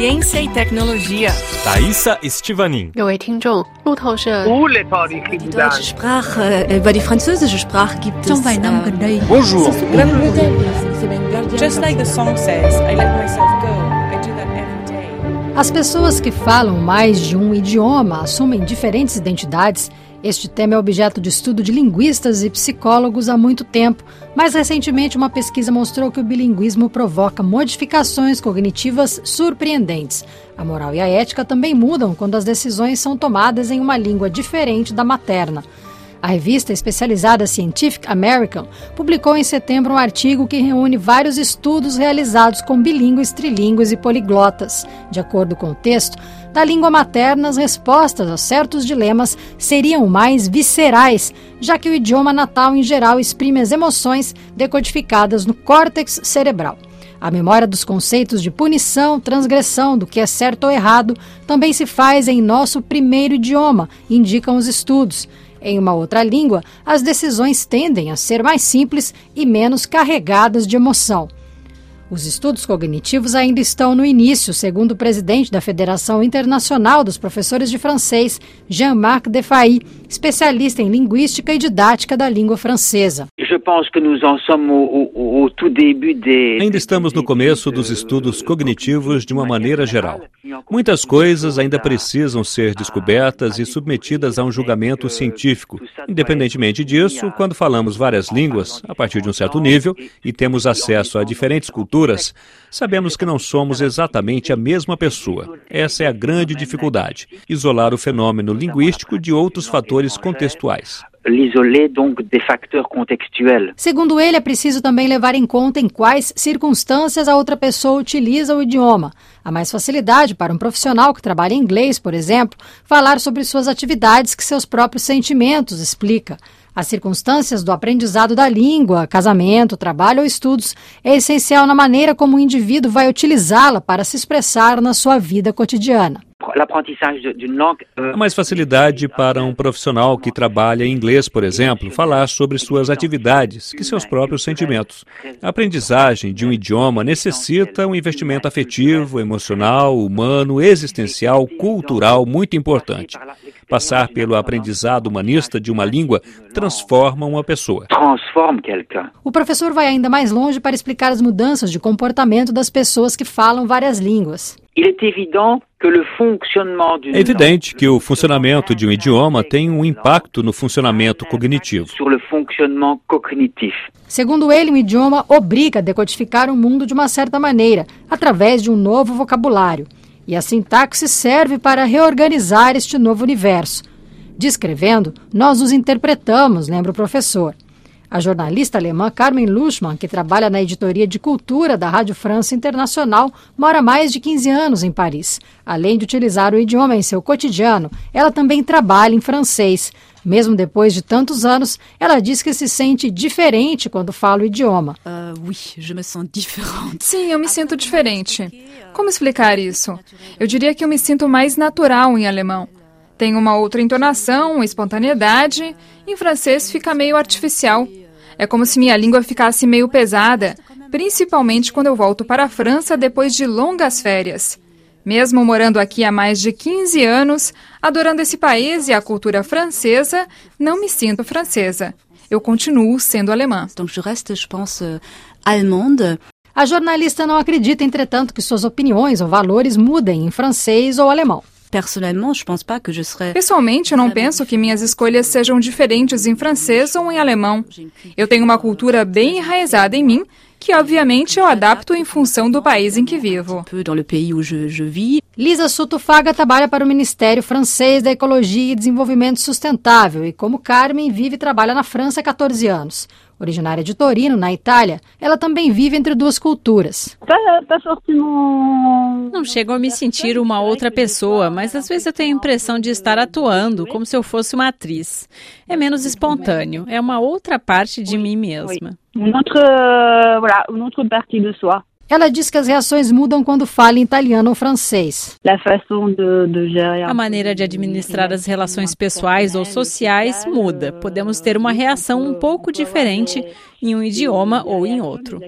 Ciência e Tecnologia. Thaisa Estivanin. Trong vài năm gần đây. Bonjour. Just like the song says, I let myself go. As pessoas que falam mais de um idioma assumem diferentes identidades este tema é objeto de estudo de linguistas e psicólogos há muito tempo. Mais recentemente, uma pesquisa mostrou que o bilinguismo provoca modificações cognitivas surpreendentes. A moral e a ética também mudam quando as decisões são tomadas em uma língua diferente da materna. A revista especializada Scientific American publicou em setembro um artigo que reúne vários estudos realizados com bilíngues, trilíngues e poliglotas. De acordo com o texto, da língua materna, as respostas a certos dilemas seriam mais viscerais, já que o idioma natal em geral exprime as emoções decodificadas no córtex cerebral. A memória dos conceitos de punição, transgressão, do que é certo ou errado, também se faz em nosso primeiro idioma, indicam os estudos. Em uma outra língua, as decisões tendem a ser mais simples e menos carregadas de emoção. Os estudos cognitivos ainda estão no início, segundo o presidente da Federação Internacional dos Professores de Francês, Jean-Marc Defailly, especialista em linguística e didática da língua francesa. Ainda estamos no começo dos estudos cognitivos de uma maneira geral. Muitas coisas ainda precisam ser descobertas e submetidas a um julgamento científico. Independentemente disso, quando falamos várias línguas, a partir de um certo nível, e temos acesso a diferentes culturas, sabemos que não somos exatamente a mesma pessoa. Essa é a grande dificuldade: isolar o fenômeno linguístico de outros fatores contextuais. Segundo ele, é preciso também levar em conta em quais circunstâncias a outra pessoa utiliza o idioma. Há mais facilidade para um profissional que trabalha em inglês, por exemplo, falar sobre suas atividades que seus próprios sentimentos, explica. As circunstâncias do aprendizado da língua, casamento, trabalho ou estudos, é essencial na maneira como o indivíduo vai utilizá-la para se expressar na sua vida cotidiana. Há mais facilidade para um profissional que trabalha em inglês, por exemplo, falar sobre suas atividades que seus próprios sentimentos. A aprendizagem de um idioma necessita um investimento afetivo, emocional, humano, existencial, cultural muito importante. Passar pelo aprendizado humanista de uma língua transforma uma pessoa. O professor vai ainda mais longe para explicar as mudanças de comportamento das pessoas que falam várias línguas. É evidente que o funcionamento de um idioma tem um impacto no funcionamento cognitivo. Segundo ele, um idioma obriga a decodificar o mundo de uma certa maneira, através de um novo vocabulário. E a sintaxe serve para reorganizar este novo universo. Descrevendo, nós os interpretamos, lembra o professor. A jornalista alemã Carmen Luschmann, que trabalha na editoria de cultura da Rádio França Internacional, mora há mais de 15 anos em Paris. Além de utilizar o idioma em seu cotidiano, ela também trabalha em francês. Mesmo depois de tantos anos, ela diz que se sente diferente quando fala o idioma. Uh, oui, je me sens différente. Sim, eu me sinto diferente. Como explicar isso? Eu diria que eu me sinto mais natural em alemão. Tem uma outra entonação, espontaneidade. Em francês fica meio artificial. É como se minha língua ficasse meio pesada, principalmente quando eu volto para a França depois de longas férias. Mesmo morando aqui há mais de 15 anos, adorando esse país e a cultura francesa, não me sinto francesa. Eu continuo sendo alemã. Donc je reste, je pense, euh, allemande. A jornalista não acredita, entretanto, que suas opiniões ou valores mudem em francês ou alemão. Pessoalmente, eu não penso que minhas escolhas sejam diferentes em francês ou em alemão. Eu tenho uma cultura bem enraizada em mim, que obviamente eu adapto em função do país em que vivo. Lisa Sutufaga trabalha para o Ministério Francês da Ecologia e Desenvolvimento Sustentável e, como Carmen, vive e trabalha na França há 14 anos. Originária de Torino, na Itália, ela também vive entre duas culturas. Não chego a me sentir uma outra pessoa, mas às vezes eu tenho a impressão de estar atuando como se eu fosse uma atriz. É menos espontâneo, é uma outra parte de mim mesma. Ela diz que as reações mudam quando fala em italiano ou francês. A maneira de administrar as relações pessoais ou sociais muda. Podemos ter uma reação um pouco diferente em um idioma ou em outro.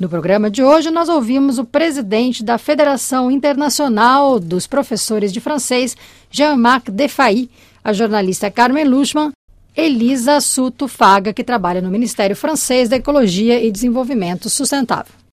No programa de hoje, nós ouvimos o presidente da Federação Internacional dos Professores de Francês, Jean-Marc Defailly, a jornalista Carmen Luchman Elisa Suto Faga, que trabalha no Ministério Francês da Ecologia e Desenvolvimento Sustentável.